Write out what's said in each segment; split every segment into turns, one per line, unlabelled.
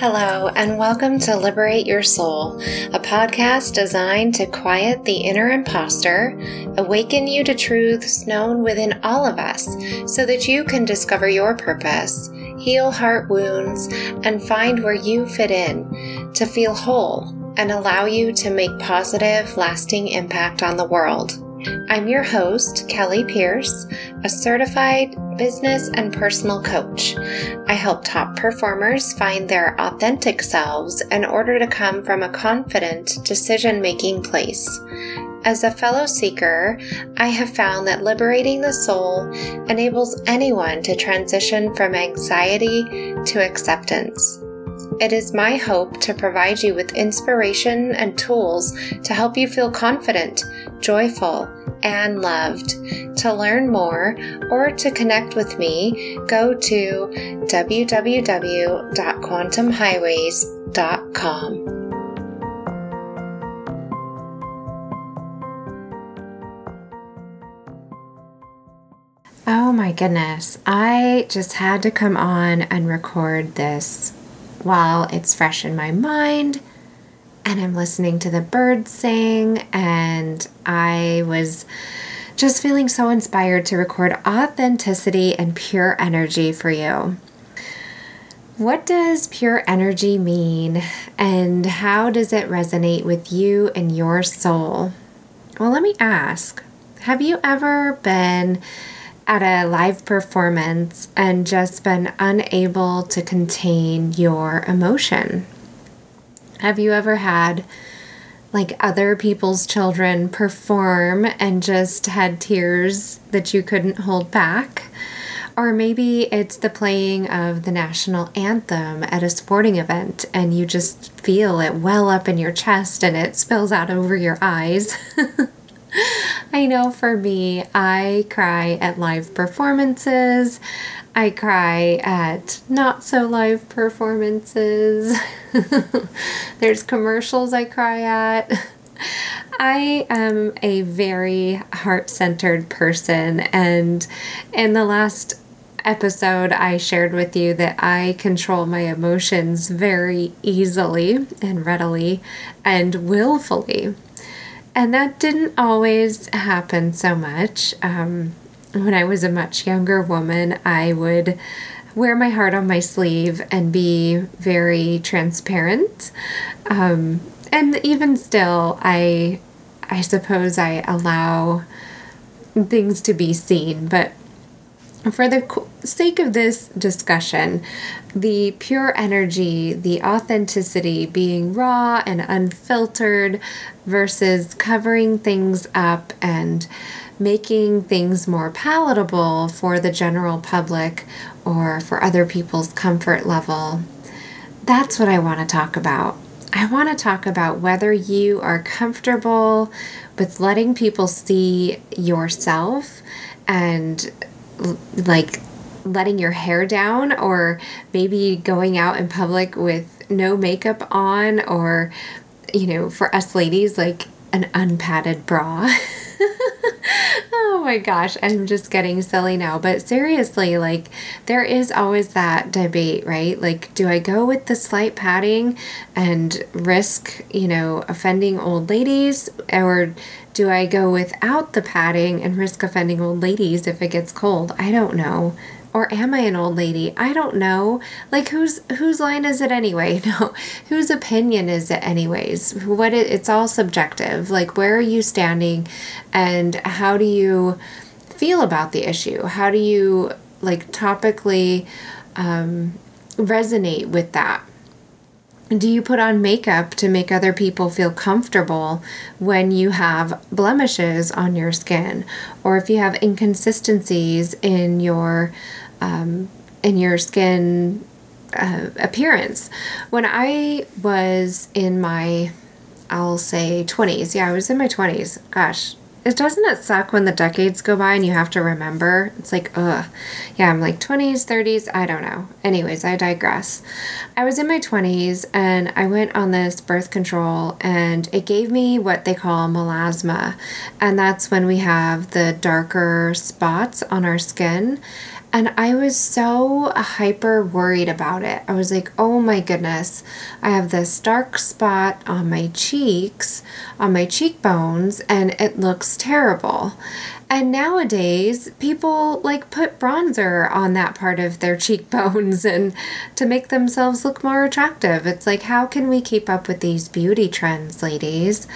Hello, and welcome to Liberate Your Soul, a podcast designed to quiet the inner imposter, awaken you to truths known within all of us so that you can discover your purpose, heal heart wounds, and find where you fit in to feel whole and allow you to make positive, lasting impact on the world. I'm your host, Kelly Pierce, a certified business and personal coach. I help top performers find their authentic selves in order to come from a confident decision making place. As a fellow seeker, I have found that liberating the soul enables anyone to transition from anxiety to acceptance. It is my hope to provide you with inspiration and tools to help you feel confident, joyful, and loved. To learn more or to connect with me, go to www.quantumhighways.com. Oh my goodness, I just had to come on and record this while it's fresh in my mind and I'm listening to the birds sing, and I was just feeling so inspired to record authenticity and pure energy for you. What does pure energy mean, and how does it resonate with you and your soul? Well, let me ask Have you ever been at a live performance and just been unable to contain your emotion? Have you ever had like other people's children perform and just had tears that you couldn't hold back? Or maybe it's the playing of the national anthem at a sporting event and you just feel it well up in your chest and it spills out over your eyes. I know for me, I cry at live performances. I cry at not so live performances. There's commercials I cry at. I am a very heart centered person, and in the last episode, I shared with you that I control my emotions very easily and readily and willfully. And that didn't always happen so much. Um, when I was a much younger woman, I would wear my heart on my sleeve and be very transparent. Um, and even still, I I suppose I allow things to be seen, but for the sake of this discussion, the pure energy, the authenticity, being raw and unfiltered versus covering things up and making things more palatable for the general public or for other people's comfort level. That's what I want to talk about. I want to talk about whether you are comfortable with letting people see yourself and like letting your hair down or maybe going out in public with no makeup on or you know for us ladies like an unpadded bra oh my gosh, I'm just getting silly now. But seriously, like, there is always that debate, right? Like, do I go with the slight padding and risk, you know, offending old ladies? Or do I go without the padding and risk offending old ladies if it gets cold? I don't know or am I an old lady? I don't know. Like whose whose line is it anyway? No, whose opinion is it anyways? What it, it's all subjective. Like where are you standing, and how do you feel about the issue? How do you like topically um, resonate with that? Do you put on makeup to make other people feel comfortable when you have blemishes on your skin or if you have inconsistencies in your um, in your skin uh, appearance? When I was in my I'll say 20s. Yeah, I was in my 20s. Gosh, it doesn't it suck when the decades go by and you have to remember? It's like, ugh. Yeah, I'm like 20s, 30s, I don't know. Anyways, I digress. I was in my 20s and I went on this birth control and it gave me what they call melasma. And that's when we have the darker spots on our skin. And I was so hyper worried about it. I was like, oh my goodness, I have this dark spot on my cheeks, on my cheekbones, and it looks terrible. And nowadays, people like put bronzer on that part of their cheekbones and to make themselves look more attractive. It's like, how can we keep up with these beauty trends, ladies?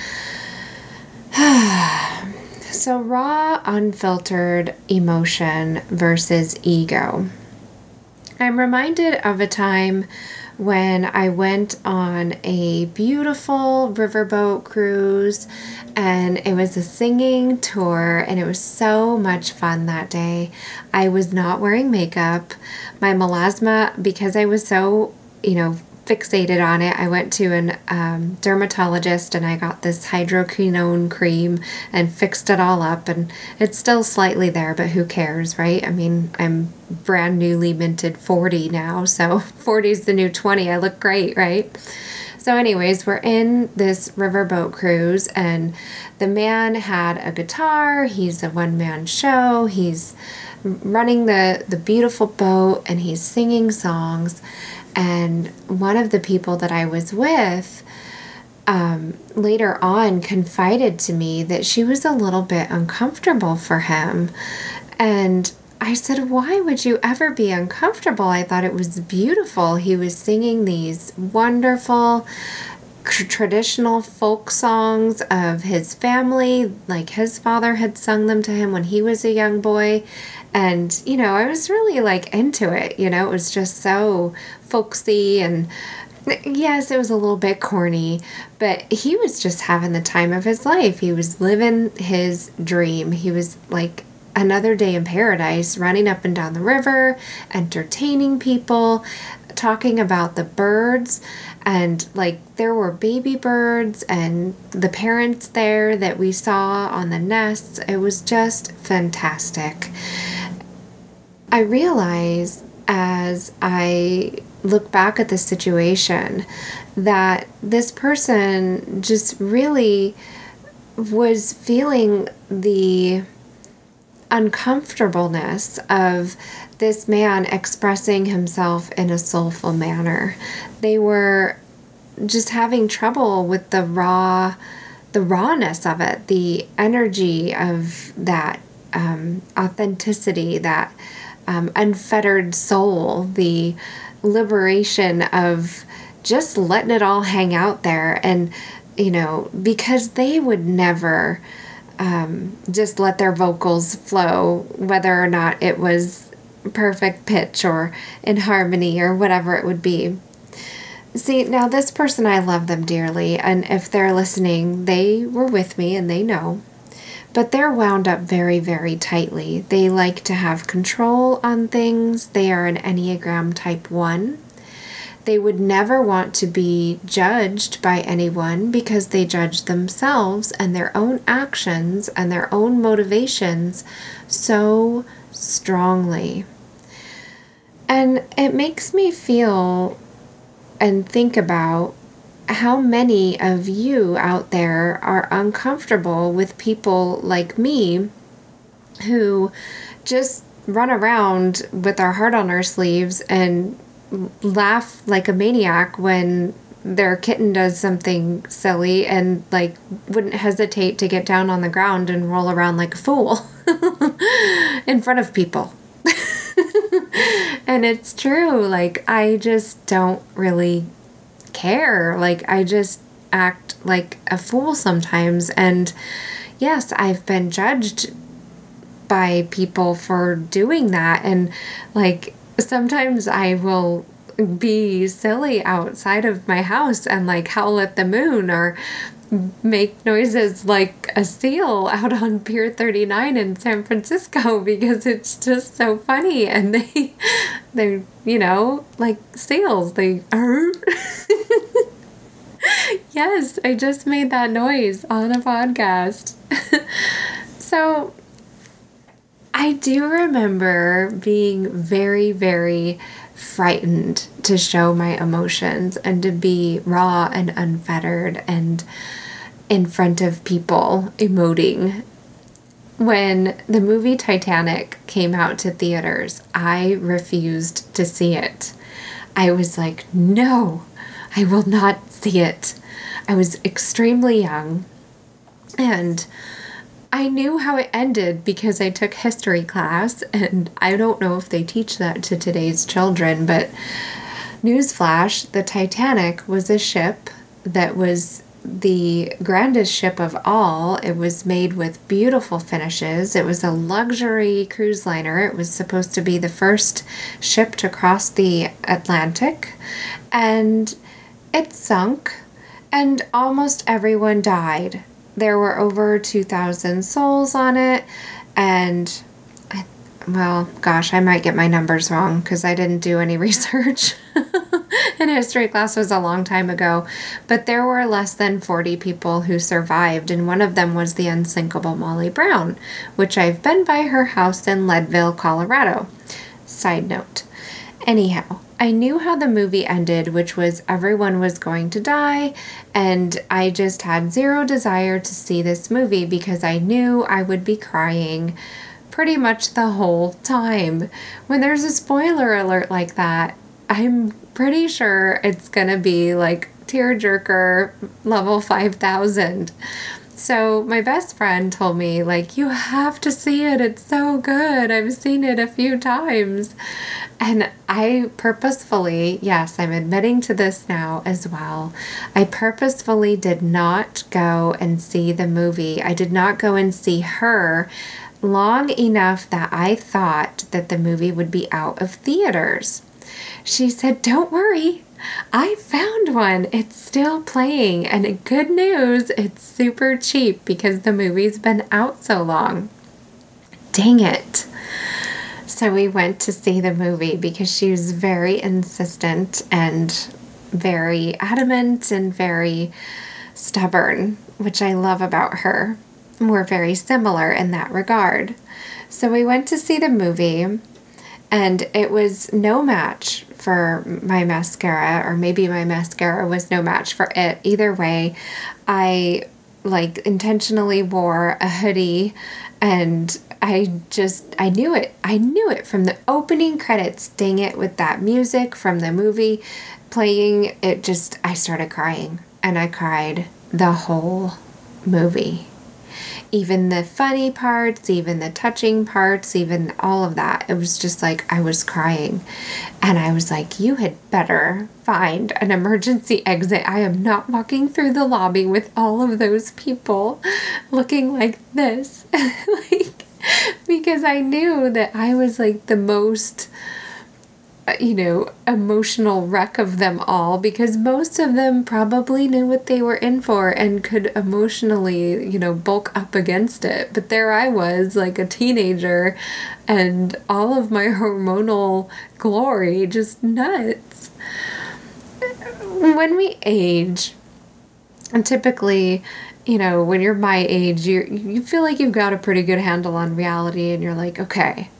so, raw, unfiltered emotion versus ego. I'm reminded of a time when I went on a beautiful riverboat cruise and it was a singing tour and it was so much fun that day. I was not wearing makeup. My melasma, because I was so, you know, fixated on it, I went to an um, dermatologist and I got this hydroquinone cream and fixed it all up. And it's still slightly there, but who cares, right? I mean, I'm brand newly minted 40 now, so 40 is the new 20. I look great, right? So, anyways, we're in this riverboat cruise, and the man had a guitar. He's a one man show. He's running the, the beautiful boat and he's singing songs. And one of the people that I was with um, later on confided to me that she was a little bit uncomfortable for him. And I said, Why would you ever be uncomfortable? I thought it was beautiful. He was singing these wonderful traditional folk songs of his family, like his father had sung them to him when he was a young boy. And, you know, I was really like into it. You know, it was just so folksy and yes, it was a little bit corny, but he was just having the time of his life. He was living his dream. He was like another day in paradise, running up and down the river, entertaining people, talking about the birds. And like there were baby birds and the parents there that we saw on the nests. It was just fantastic. I realize as I look back at the situation that this person just really was feeling the uncomfortableness of this man expressing himself in a soulful manner. They were just having trouble with the raw the rawness of it, the energy of that um, authenticity, that um, unfettered soul, the liberation of just letting it all hang out there. And, you know, because they would never um, just let their vocals flow, whether or not it was perfect pitch or in harmony or whatever it would be. See, now this person, I love them dearly, and if they're listening, they were with me and they know. But they're wound up very, very tightly. They like to have control on things. They are an Enneagram Type 1. They would never want to be judged by anyone because they judge themselves and their own actions and their own motivations so strongly. And it makes me feel and think about how many of you out there are uncomfortable with people like me who just run around with our heart on our sleeves and laugh like a maniac when their kitten does something silly and like wouldn't hesitate to get down on the ground and roll around like a fool in front of people. and it's true. Like, I just don't really care. Like, I just act like a fool sometimes. And yes, I've been judged by people for doing that. And like, sometimes I will be silly outside of my house and like howl at the moon or make noises like a seal out on Pier 39 in San Francisco because it's just so funny and they they're you know like seals they are yes I just made that noise on a podcast. So I do remember being very, very frightened to show my emotions and to be raw and unfettered and in front of people emoting. when the movie Titanic came out to theaters, I refused to see it. I was like, no, I will not see it. I was extremely young and I knew how it ended because I took history class, and I don't know if they teach that to today's children, but newsflash the Titanic was a ship that was the grandest ship of all. It was made with beautiful finishes. It was a luxury cruise liner. It was supposed to be the first ship to cross the Atlantic, and it sunk, and almost everyone died. There were over 2,000 souls on it, and well, gosh, I might get my numbers wrong because I didn't do any research. and history class was a long time ago, but there were less than 40 people who survived, and one of them was the unsinkable Molly Brown, which I've been by her house in Leadville, Colorado. Side note. Anyhow, I knew how the movie ended, which was everyone was going to die, and I just had zero desire to see this movie because I knew I would be crying pretty much the whole time. When there's a spoiler alert like that, I'm pretty sure it's gonna be like tearjerker level 5000. So my best friend told me like you have to see it. It's so good. I've seen it a few times. And I purposefully, yes, I'm admitting to this now as well. I purposefully did not go and see the movie. I did not go and see her long enough that I thought that the movie would be out of theaters. She said, Don't worry, I found one. It's still playing, and good news, it's super cheap because the movie's been out so long. Dang it. So we went to see the movie because she was very insistent and very adamant and very stubborn, which I love about her. We're very similar in that regard. So we went to see the movie, and it was no match for my mascara, or maybe my mascara was no match for it. Either way, I like intentionally wore a hoodie and I just I knew it. I knew it from the opening credits. Dang it with that music from the movie playing. It just I started crying and I cried the whole movie even the funny parts, even the touching parts, even all of that. It was just like I was crying. And I was like, you had better find an emergency exit. I am not walking through the lobby with all of those people looking like this. like, because I knew that I was like the most Uh, you know, emotional wreck of them all because most of them probably knew what they were in for and could emotionally, you know, bulk up against it. But there I was, like a teenager, and all of my hormonal glory just nuts. When we age, and typically, you know, when you're my age, you you feel like you've got a pretty good handle on reality and you're like, okay,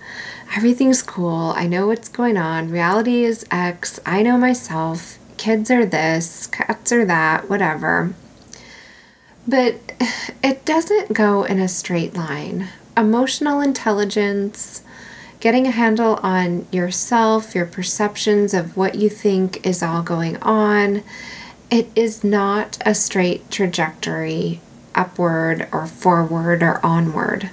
everything's cool. I know what's going on. Reality is X. I know myself. Kids are this, cats are that, whatever. But it doesn't go in a straight line. Emotional intelligence, getting a handle on yourself, your perceptions of what you think is all going on, it is not a straight trajectory upward or forward or onward.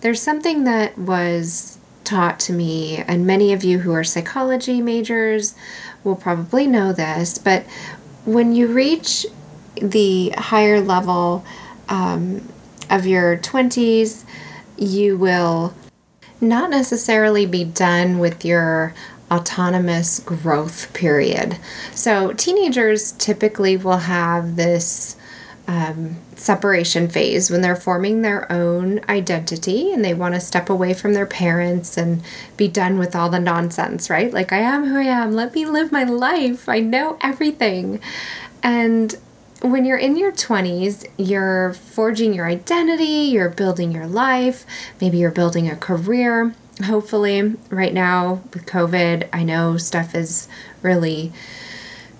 There's something that was taught to me, and many of you who are psychology majors will probably know this, but when you reach the higher level um, of your 20s, you will not necessarily be done with your autonomous growth period. So, teenagers typically will have this um, separation phase when they're forming their own identity and they want to step away from their parents and be done with all the nonsense, right? Like, I am who I am. Let me live my life. I know everything. And when you're in your 20s, you're forging your identity, you're building your life, maybe you're building a career. Hopefully, right now with COVID, I know stuff is really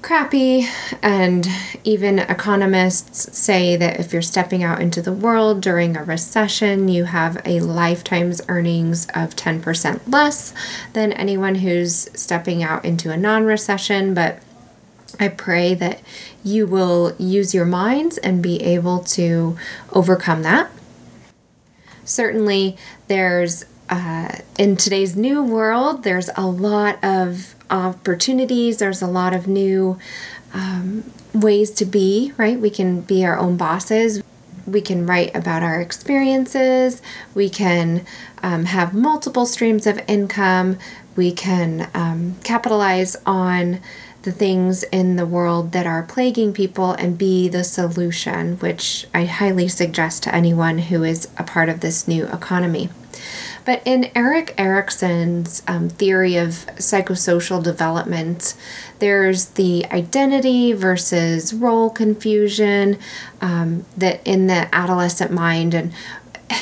crappy. And even economists say that if you're stepping out into the world during a recession, you have a lifetime's earnings of 10% less than anyone who's stepping out into a non recession. But I pray that you will use your minds and be able to overcome that. Certainly, there's uh, in today's new world, there's a lot of opportunities, there's a lot of new um, ways to be, right? We can be our own bosses. We can write about our experiences. We can um, have multiple streams of income. We can um, capitalize on the things in the world that are plaguing people and be the solution, which I highly suggest to anyone who is a part of this new economy. But in Erik Erikson's um, theory of psychosocial development, there's the identity versus role confusion um, that in the adolescent mind and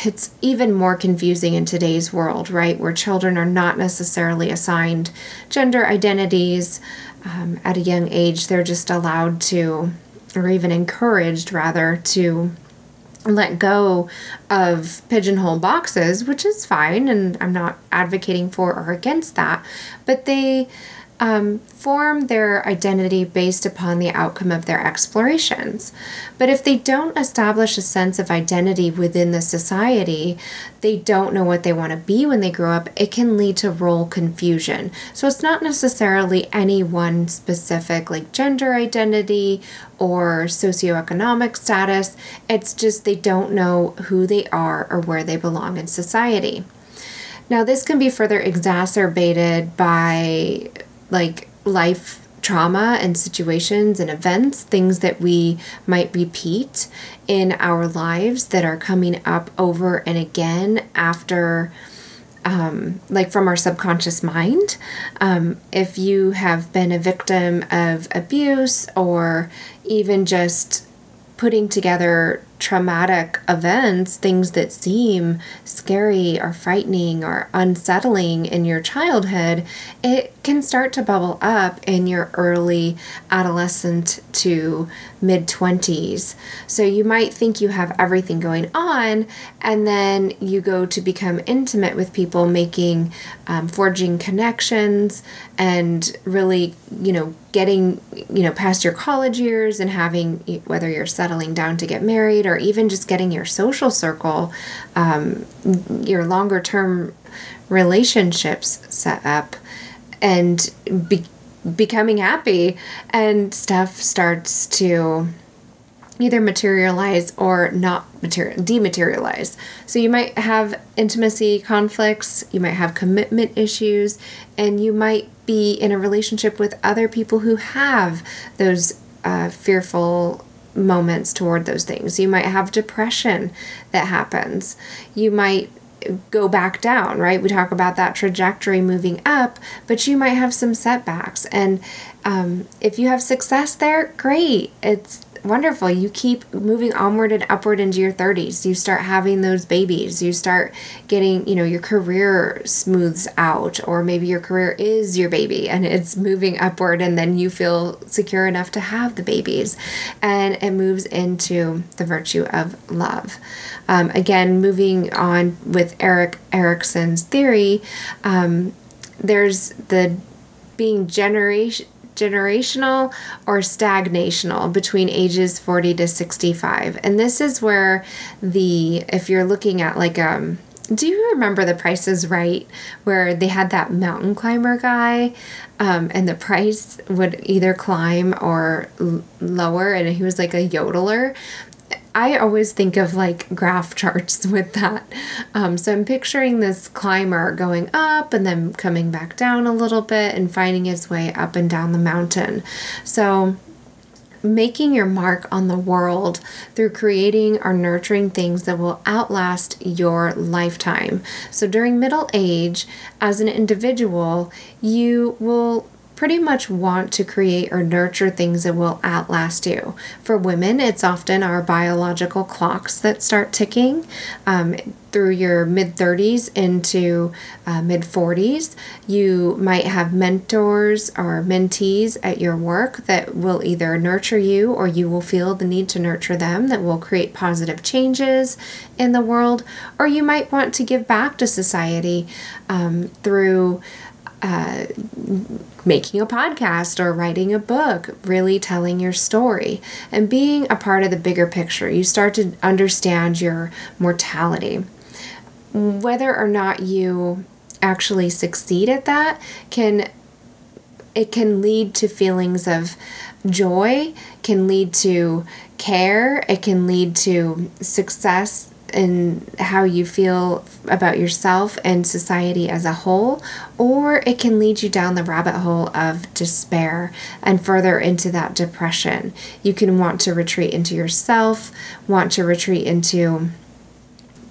it's even more confusing in today's world, right? Where children are not necessarily assigned gender identities um, at a young age. They're just allowed to, or even encouraged rather, to let go of pigeonhole boxes, which is fine, and I'm not advocating for or against that, but they um, form their identity based upon the outcome of their explorations. But if they don't establish a sense of identity within the society, they don't know what they want to be when they grow up, it can lead to role confusion. So it's not necessarily any one specific, like gender identity or socioeconomic status, it's just they don't know who they are or where they belong in society. Now, this can be further exacerbated by like life trauma and situations and events, things that we might repeat in our lives that are coming up over and again after. Um, like from our subconscious mind. Um, if you have been a victim of abuse or even just putting together traumatic events, things that seem scary or frightening or unsettling in your childhood, it can start to bubble up in your early adolescent to mid 20s. So you might think you have everything going on, and then you go to become intimate with people, making, um, forging connections, and really, you know, getting, you know, past your college years and having, whether you're settling down to get married or even just getting your social circle, um, your longer term relationships set up and be- becoming happy, and stuff starts to either materialize or not material dematerialize. So you might have intimacy conflicts, you might have commitment issues, and you might be in a relationship with other people who have those uh, fearful moments toward those things. You might have depression that happens. You might go back down, right? We talk about that trajectory moving up, but you might have some setbacks. And um, if you have success there, great. It's wonderful. You keep moving onward and upward into your 30s. You start having those babies. You start getting, you know, your career smooths out, or maybe your career is your baby and it's moving upward, and then you feel secure enough to have the babies. And it moves into the virtue of love. Um, again, moving on with Erik Erikson's theory, um, there's the being generation generational or stagnational between ages 40 to 65. And this is where the, if you're looking at like, um, do you remember the Price is Right, where they had that mountain climber guy, um, and the price would either climb or l- lower, and he was like a yodeler. I always think of like graph charts with that. Um, so I'm picturing this climber going up and then coming back down a little bit and finding his way up and down the mountain. So making your mark on the world through creating or nurturing things that will outlast your lifetime. So during middle age, as an individual, you will pretty much want to create or nurture things that will outlast you. For women, it's often our biological clocks that start ticking. Um, through your mid 30s into uh, mid 40s. You might have mentors or mentees at your work that will either nurture you or you will feel the need to nurture them, that will create positive changes in the world. Or you might want to give back to society um, through uh, making a podcast or writing a book, really telling your story and being a part of the bigger picture. You start to understand your mortality. Whether or not you actually succeed at that can it can lead to feelings of joy, can lead to care, it can lead to success and how you feel about yourself and society as a whole, or it can lead you down the rabbit hole of despair and further into that depression. You can want to retreat into yourself, want to retreat into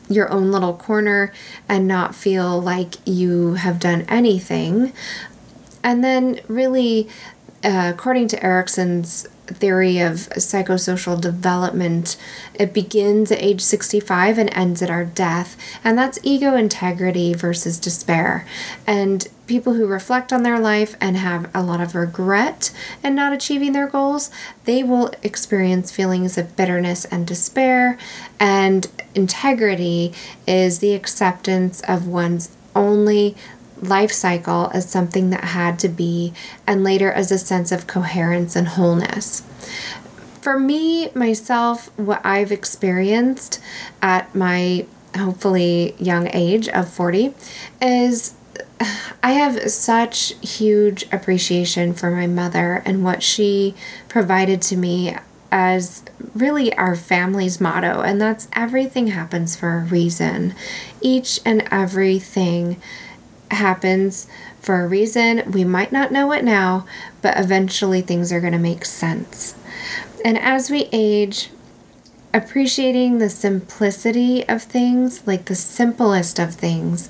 your own little corner and not feel like you have done anything. And then, really, uh, according to Erikson's theory of psychosocial development, it begins at age 65 and ends at our death. And that's ego integrity versus despair. And people who reflect on their life and have a lot of regret and not achieving their goals, they will experience feelings of bitterness and despair. And integrity is the acceptance of one's only life cycle as something that had to be, and later as a sense of coherence and wholeness. For me, myself, what I've experienced at my hopefully young age of 40 is I have such huge appreciation for my mother and what she provided to me as really our family's motto, and that's everything happens for a reason. Each and everything happens for a reason. We might not know it now, but eventually things are going to make sense. And as we age, appreciating the simplicity of things, like the simplest of things,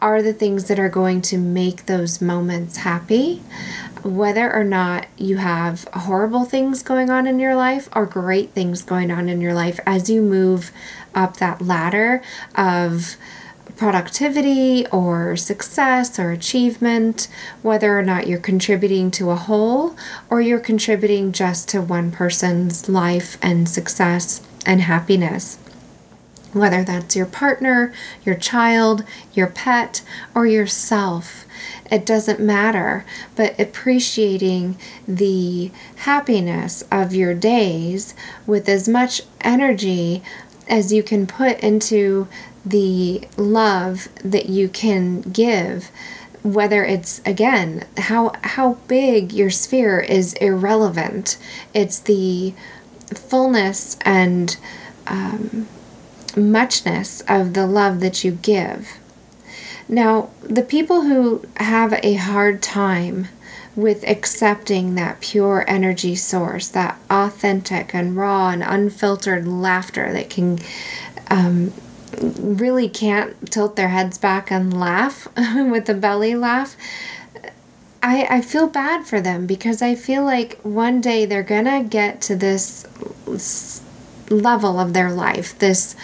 are the things that are going to make those moments happy. Whether or not you have horrible things going on in your life or great things going on in your life as you move up that ladder of productivity or success or achievement, whether or not you're contributing to a whole or you're contributing just to one person's life and success and happiness. Whether that's your partner, your child, your pet, or yourself, it doesn't matter. But appreciating the happiness of your days with as much energy as you can put into the love that you can give whether it's again how how big your sphere is irrelevant. It's the fullness and um, muchness of the love that you give. Now the people who have a hard time with accepting that pure energy source that authentic and raw and unfiltered laughter that can um, really can't tilt their heads back and laugh with a belly laugh, I, I feel bad for them because I feel like one day they're gonna get to this level of their life, this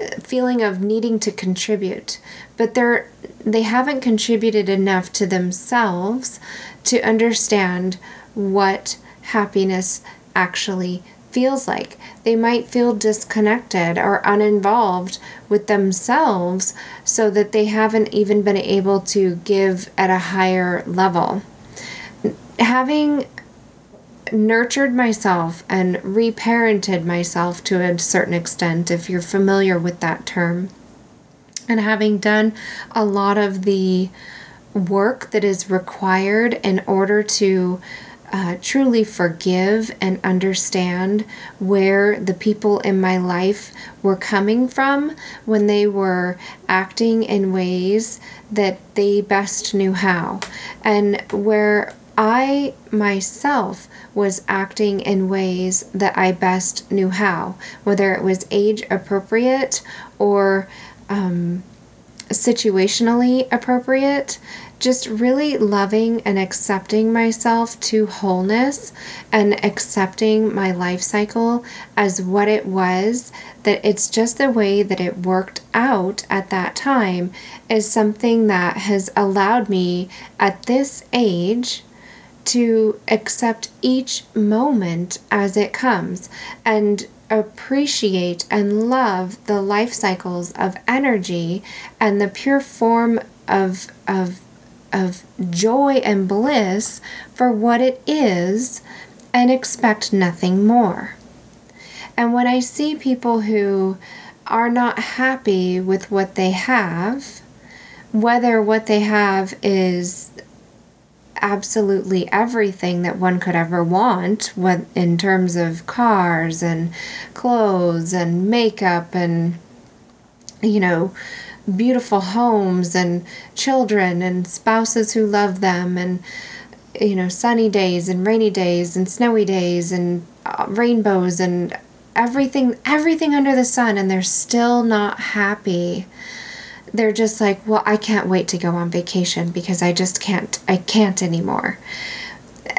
uh, feeling of needing to contribute, but they're they haven't contributed enough to themselves to understand what happiness actually feels like. They might feel disconnected or uninvolved with themselves so that they haven't even been able to give at a higher level. Having nurtured myself and reparented myself to a certain extent, if you're familiar with that term, and having done a lot of the work that is required in order to uh, truly forgive and understand where the people in my life were coming from when they were acting in ways that they best knew how, and where I myself was acting in ways that I best knew how, whether it was age appropriate or um, situationally appropriate, just really loving and accepting myself to wholeness and accepting my life cycle as what it was, that it's just the way that it worked out at that time, is something that has allowed me at this age to accept each moment as it comes and appreciate and love the life cycles of energy and the pure form of of of joy and bliss for what it is and expect nothing more. And when I see people who are not happy with what they have, whether what they have is absolutely everything that one could ever want what in terms of cars and clothes and makeup and you know beautiful homes and children and spouses who love them and you know sunny days and rainy days and snowy days and uh, rainbows and everything everything under the sun and they're still not happy they're just like, well, I can't wait to go on vacation because I just can't, I can't anymore.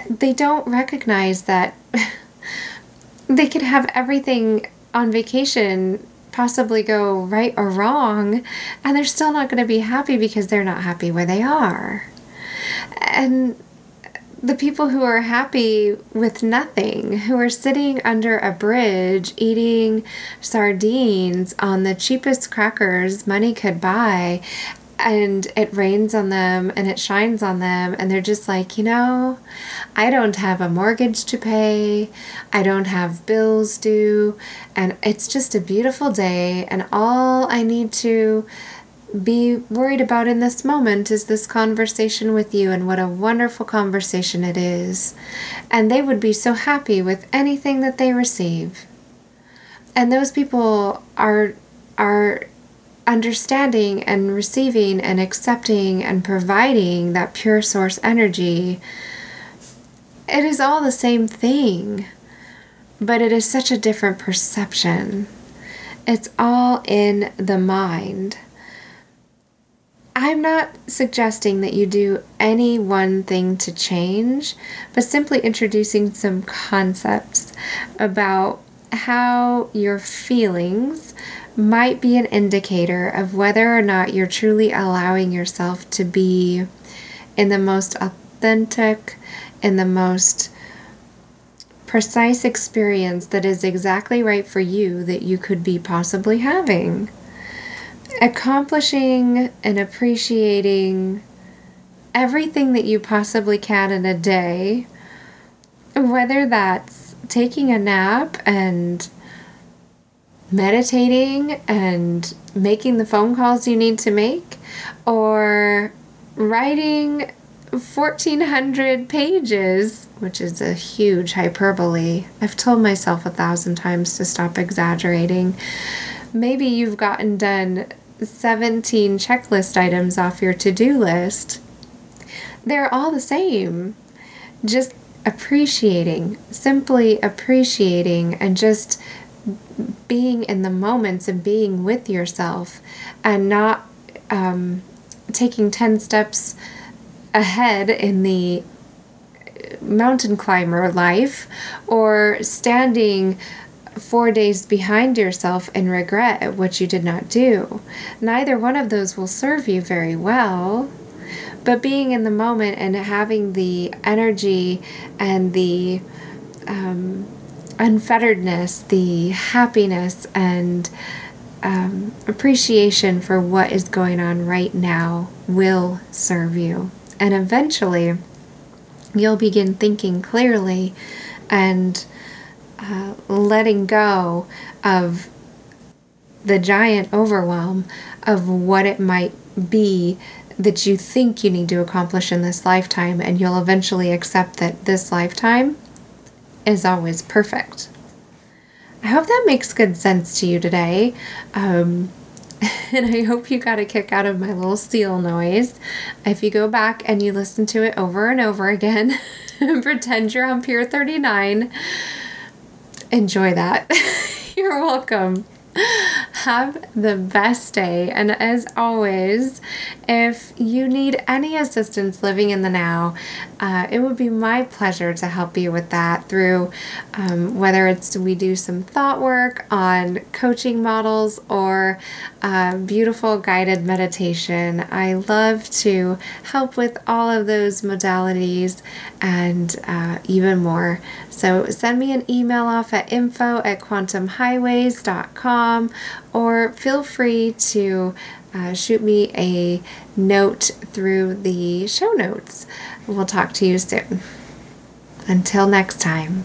They don't recognize that they could have everything on vacation possibly go right or wrong, and they're still not going to be happy because they're not happy where they are. And the people who are happy with nothing, who are sitting under a bridge eating sardines on the cheapest crackers money could buy, and it rains on them and it shines on them, and they're just like, you know, I don't have a mortgage to pay, I don't have bills due, and it's just a beautiful day, and all I need to be worried about in this moment is this conversation with you and what a wonderful conversation it is. And they would be so happy with anything that they receive. And those people are are understanding and receiving and accepting and providing that pure source energy. It is all the same thing, but it is such a different perception. It's all in the mind. I'm not suggesting that you do any one thing to change, but simply introducing some concepts about how your feelings might be an indicator of whether or not you're truly allowing yourself to be in the most authentic, in the most precise experience that is exactly right for you that you could be possibly having. Accomplishing and appreciating everything that you possibly can in a day, whether that's taking a nap and meditating and making the phone calls you need to make, or writing 1400 pages, which is a huge hyperbole. I've told myself a thousand times to stop exaggerating. Maybe you've gotten done 17 checklist items off your to do list, they're all the same. Just appreciating, simply appreciating, and just being in the moments and being with yourself and not um, taking 10 steps ahead in the mountain climber life or standing four days behind yourself and regret at what you did not do. Neither one of those will serve you very well. But being in the moment and having the energy and the um, unfetteredness, the happiness, and um, appreciation for what is going on right now will serve you. And eventually, you'll begin thinking clearly and uh, letting go of the giant overwhelm of what it might be that you think you need to accomplish in this lifetime, and you'll eventually accept that this lifetime is always perfect. I hope that makes good sense to you today. Um, and I hope you got a kick out of my little seal noise. If you go back and you listen to it over and over again, pretend you're on Pier 39 enjoy that. You're welcome. Have the best day. And as always, if you need any assistance living in the now, uh, it would be my pleasure to help you with that through um, whether it's we do some thought work on coaching models or uh, beautiful guided meditation. I love to help with all of those modalities and uh, even more. So send me an email off at info at quantumhighways.com or feel free to uh, shoot me a note through the show notes. We'll talk to you soon. Until next time.